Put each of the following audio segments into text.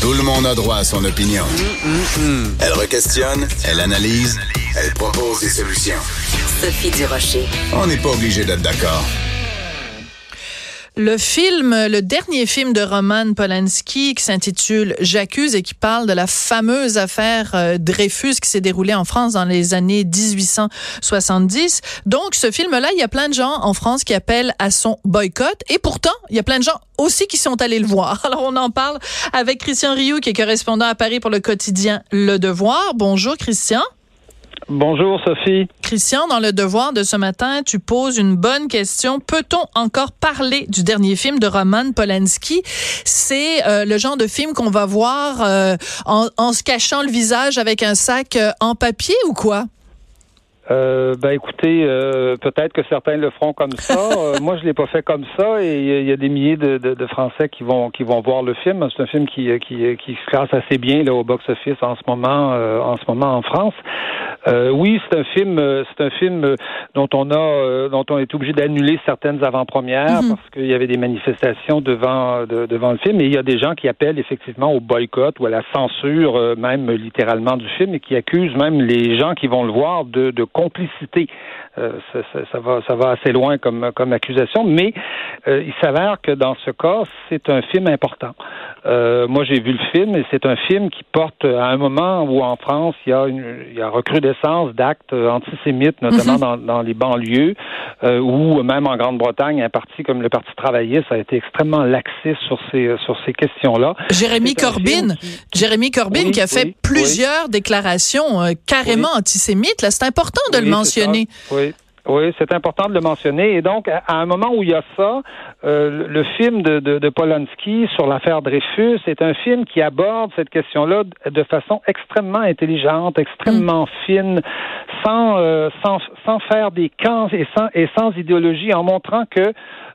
Tout le monde a droit à son opinion. Elle requestionne, elle analyse, elle propose des solutions. Sophie Durocher. On n'est pas obligé d'être d'accord. Le film, le dernier film de Roman Polanski qui s'intitule J'accuse et qui parle de la fameuse affaire euh, Dreyfus qui s'est déroulée en France dans les années 1870. Donc, ce film-là, il y a plein de gens en France qui appellent à son boycott et pourtant, il y a plein de gens aussi qui sont allés le voir. Alors, on en parle avec Christian Rioux qui est correspondant à Paris pour le quotidien Le Devoir. Bonjour, Christian. Bonjour Sophie. Christian, dans le devoir de ce matin, tu poses une bonne question. Peut-on encore parler du dernier film de Roman Polanski? C'est euh, le genre de film qu'on va voir euh, en, se cachant le visage avec un sac euh, en papier ou quoi? Euh, ben écoutez, euh, peut-être que certains le feront comme ça. Euh, moi, je l'ai pas fait comme ça, et il y, a des milliers de, de, de, Français qui vont qui vont voir le film. C'est un film qui qui, qui se classe assez bien là au box-office en ce moment en ce moment en France. oui, c'est un film c'est un film dont on a dont on est obligé d'annuler certaines avant-premières mhm. parce qu'il y avait des manifestations devant devant le film, et il y a des gens qui appellent effectivement au boycott ou à la censure, même littéralement du film, et qui accusent même les gens qui vont le voir de, de complicité. Euh, ça, ça, ça, va, ça va assez loin comme, comme accusation, mais euh, il s'avère que dans ce cas, c'est un film important. Euh, moi, j'ai vu le film et c'est un film qui porte à un moment où en France, il y a une il y a recrudescence d'actes antisémites, notamment mhm. dans, dans, les banlieues, ou même en Grande-Bretagne, un parti comme le Parti travailliste a été extrêmement laxiste sur ces sur ces questions-là. Jérémy Corbyn, Jérémy Corbyn qui a fait plusieurs déclarations carrément antisémites. Là, c'est important de le mentionner. Oui. Oui, c'est important de le mentionner. Et donc, à un moment où il y a ça, euh, le film de, de, de Polanski sur l'affaire Dreyfus est un film qui aborde cette question-là de façon extrêmement intelligente, extrêmement mm. fine, sans, euh, sans, sans faire des camps et sans, et sans idéologie, en montrant que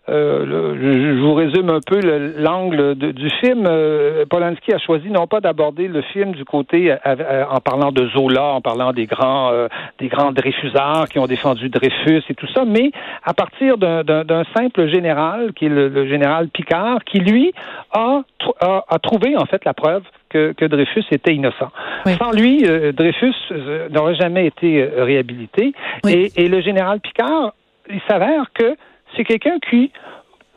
euh, je, vous résume un peu l'angle du film. Euh, Polanski a choisi non pas d'aborder le film du côté euh, en parlant de Zola, en parlant des grands des grands Dreyfusards qui ont défendu Dreyfus et tout ça, mais à partir d'un simple général qui est le, général Picard, qui lui a, a, trouvé en fait la preuve que, que, Dreyfus était innocent. Sans lui, Dreyfus n'aurait jamais été réhabilité. Et, et, le général Picard, il s'avère que c'est quelqu'un qui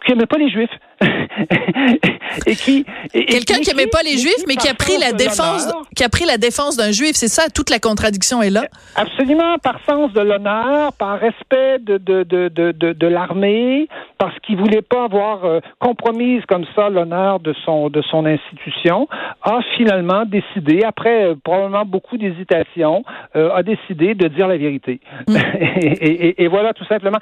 qui n'aimait pas les Juifs. et qui quelqu'un qui n'aimait pas les juifs mais qui a pris la défense qui a pris la défense d'un juif. C'est ça toute la contradiction est là. Absolument par sens de l'honneur par respect de de de de, de, l'armée parce qu'il voulait pas avoir euh, compromise comme ça l'honneur de son de son institution a finalement décidé après euh, probablement beaucoup d'hésitation euh, a décidé de dire la vérité mm. et, et, voilà tout simplement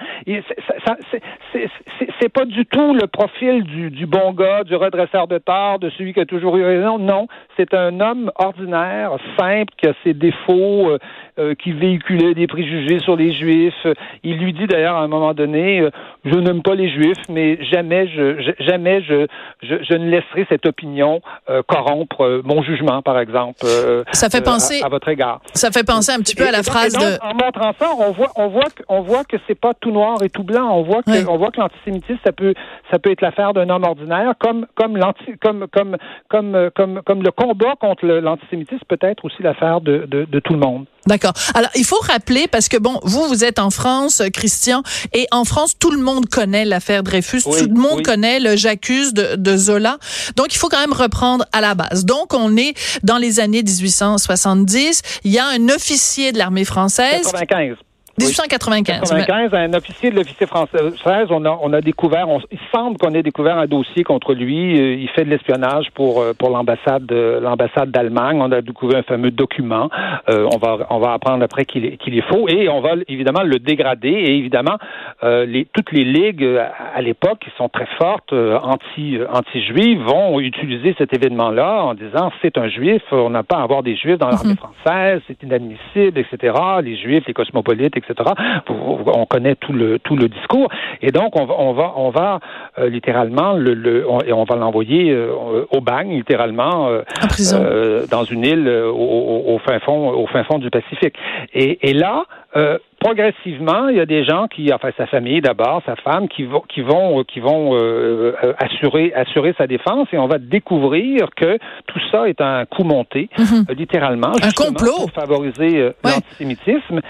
c'est pas du tout le profil du, bon gars, du redresseur de tort, de celui qui a toujours eu raison. Non, c'est un homme ordinaire, simple, qui a ses défauts, euh, euh, qui véhiculait des préjugés sur les Juifs. Il lui dit d'ailleurs à un moment donné, euh, je n'aime pas les Juifs, mais jamais je, jamais je, je, ne laisserai cette opinion corrompre mon jugement, par exemple. ça fait penser à, votre égard. Ça fait penser un petit peu à la phrase de. En montrant ça, on voit, on voit, on voit que c'est pas tout noir et tout blanc. On voit que, on voit que l'antisémitisme, ça peut, ça peut être l'affaire d'un homme ordinaire, comme comme l'anti, comme comme comme comme comme le combat contre l'antisémitisme peut être aussi l'affaire de, de, de tout le monde. D'accord. Alors, il faut rappeler, parce que bon, vous, vous êtes en France, Christian, et en France, tout le monde connaît l'affaire Dreyfus, tout le monde connaît le J'accuse de, de, Zola. Donc, il faut quand même reprendre à la base. Donc, on est dans les années 1870. Il y a un officier de l'armée française. 95. 1895. 95, un officier de l'officier française, on a, on a découvert, il semble qu'on ait découvert un dossier contre lui. Euh, il fait de l'espionnage pour euh, pour l'ambassade l'ambassade d'Allemagne. On a découvert un fameux document. Euh, on va on va apprendre après qu'il est qu'il est faux et on va évidemment le dégrader et évidemment les toutes les ligues à, l'époque qui sont très fortes anti anti juives vont utiliser cet événement-là en disant c'est un juif, on n'a pas à avoir des juifs dans l'armée mhm. française, c'est inadmissible, etc. Les juifs, les cosmopolites, etc etc. On connaît tout le tout le discours, et donc on va on va on va euh, littéralement le, le on, et on va l'envoyer euh, au bagne littéralement dans une île au, au, fin fond au fin fond du Pacifique. Et, et là progressivement, il y a des gens qui, enfin sa famille d'abord, sa femme, qui vont, qui vont, qui vont euh, assurer, assurer sa défense, et on va découvrir que tout ça est un coup monté, mhm. euh, littéralement, un complot pour favoriser euh, l'antisémitisme.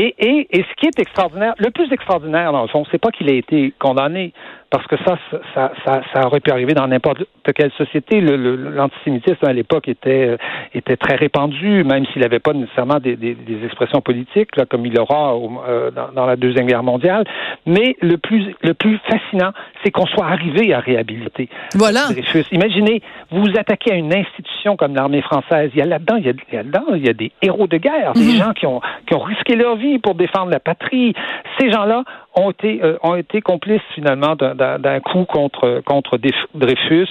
Et, et, et, ce qui est extraordinaire, le plus extraordinaire dans le fond, c'est pas qu'il ait été condamné, parce que ça, ça, ça, ça aurait pu arriver dans n'importe quelle société. L'antisémitisme à l'époque était, était très répandu, même s'il n'avait pas nécessairement des, des, des, expressions politiques, là, comme il l'aura euh, dans, dans, la Deuxième Guerre mondiale. Mais le plus, le plus fascinant, c'est qu'on soit arrivé à réhabiliter. Voilà. Imaginez, vous vous attaquez à une institution comme l'armée française. Il y a là-dedans, il, y a, là il y a des héros de guerre, des mhm. gens qui ont, qui ont risqué leur vie pour défendre la patrie. Ces gens-là ont été, euh, ont été complices finalement d'un coup contre, contre Dreyfus.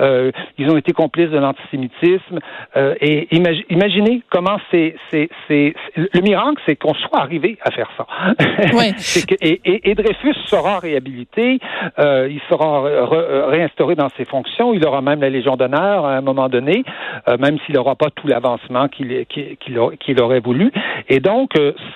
Euh, ils ont été complices de l'antisémitisme. Euh, et imaginez comment c'est, le miracle, c'est qu'on soit arrivé à faire ça. Ouais. que, et, et, et, Dreyfus sera réhabilité, il sera réinstauré dans ses fonctions, il aura même la Légion d'honneur à un moment donné, même s'il n'aura pas tout l'avancement qu'il, qu'il, qu'il aurait voulu. Et donc,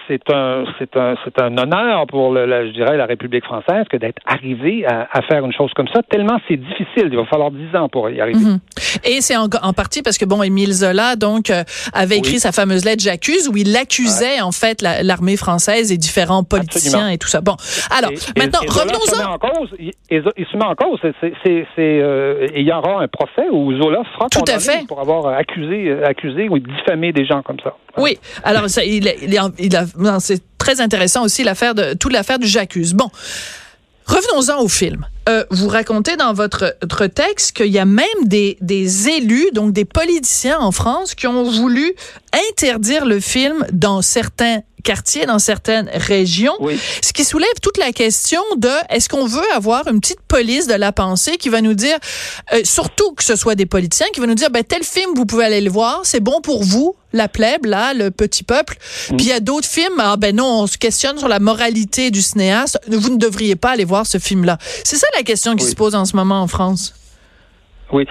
c'est un, c'est un, c'est un honneur pour le, la, je dirais, la République française que d'être arrivé à, à, faire une chose comme ça, tellement c'est difficile. Il va falloir dix ans pour y arriver. Mhm. Et c'est en, en, partie parce que, bon, Émile Zola, donc, euh, avait écrit sa fameuse lettre J'accuse, où il accusait, en fait, l'armée française et différents politiciens et tout ça. Bon, alors, maintenant, revenons-en. Il, se met en cause. C'est, euh, il y aura un procès où Zola sera tout à fait. pour avoir accusé, accusé ou diffamé des gens comme ça. Oui, alors ça, il, il, il a, c'est très intéressant aussi l'affaire de toute l'affaire du J'accuse. Bon, revenons-en au film. Euh, vous racontez dans votre, votre texte qu'il y a même des, des élus, donc des politiciens en France, qui ont voulu interdire le film dans certains quartiers, dans certaines régions. Ce qui soulève toute la question de est-ce qu'on veut avoir une petite police de la pensée qui va nous dire, euh, surtout que ce soit des politiciens, qui va nous dire ben, tel film, vous pouvez aller le voir, c'est bon pour vous, la plèbe, là, le petit peuple. Mm. Puis il y a d'autres films, ah ben non, on se questionne sur la moralité du cinéaste. Vous ne devriez pas aller voir ce film-là. C'est ça la question qui se pose en ce moment en France. Oui,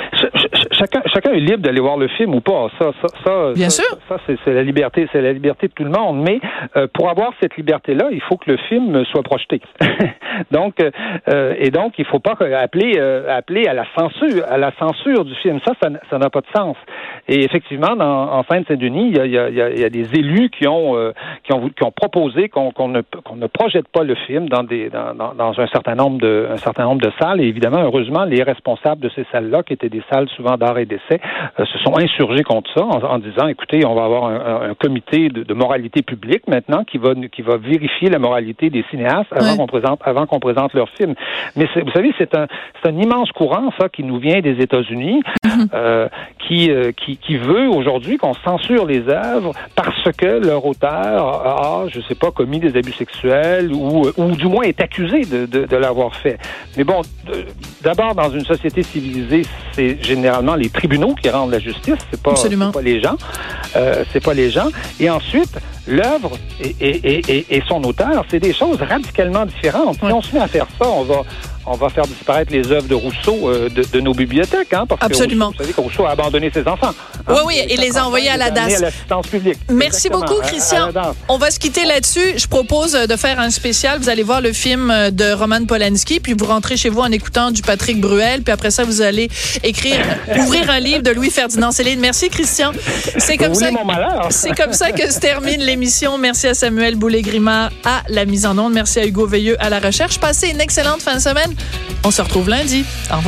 chacun, chacun est libre d'aller voir le film ou pas. Ça, ça, ça, Bien ça, sûr. Ça, c'est la liberté, c'est la liberté de tout le monde. Mais euh, pour avoir cette liberté-là, il faut que le film soit projeté. donc, euh, et donc, il faut pas appeler, euh, appeler à la censure, à la censure du film. Ça, ça n'a pas de sens. Et effectivement, dans, en Seine-Saint-Denis, il y a, y, a, y a, des élus qui ont, qui ont, qui ont proposé qu'on ne, qu'on ne projette pas le film dans des, dans, dans, un certain nombre de, un certain nombre de salles. Et évidemment, heureusement, les responsables de ces salles-là qui étaient des salles souvent d'art et d'essai, euh, se sont insurgés contre ça en, disant, écoutez, on va avoir un, comité de, moralité publique maintenant qui va qui va vérifier la moralité des cinéastes avant qu'on présente avant qu'on présente leur film. Mais vous savez, c'est un c'est un immense courant ça qui nous vient des États-Unis, mm-hmm. euh, qui, euh, qui qui veut aujourd'hui qu'on censure les œuvres parce que leur auteur a, je sais pas, commis des abus sexuels ou ou du moins est accusé de, de, de l'avoir fait. Mais bon, d'abord dans une société civilisée, c'est généralement les tribunaux qui rendent la justice, c'est pas, pas les gens. Euh, c'est pas les gens. Et ensuite, l'œuvre et, et, et, et, son auteur, c'est des choses radicalement différentes. Si on se met à faire ça, on va on va faire disparaître les œuvres de Rousseau euh, de, de, nos bibliothèques, hein, parce Absolument. que vous savez que Rousseau a abandonné ses enfants. Hein. Oui, oui, et les a envoyés à la DAS. publique. Merci beaucoup, Christian. On va se quitter là-dessus. Je propose de faire un spécial. Vous allez voir le film de Roman Polanski, puis vous rentrez chez vous en écoutant du Patrick Bruel, puis après ça, vous allez écrire, ouvrir un livre de Louis-Ferdinand Céline. Merci, Christian. C'est comme ça. C'est comme ça que se termine l'émission. Merci à Samuel Boulay-Grima à la mise en onde. Merci à Hugo Veilleux à la recherche. Passez une excellente fin de semaine. On se retrouve lundi. Au revoir.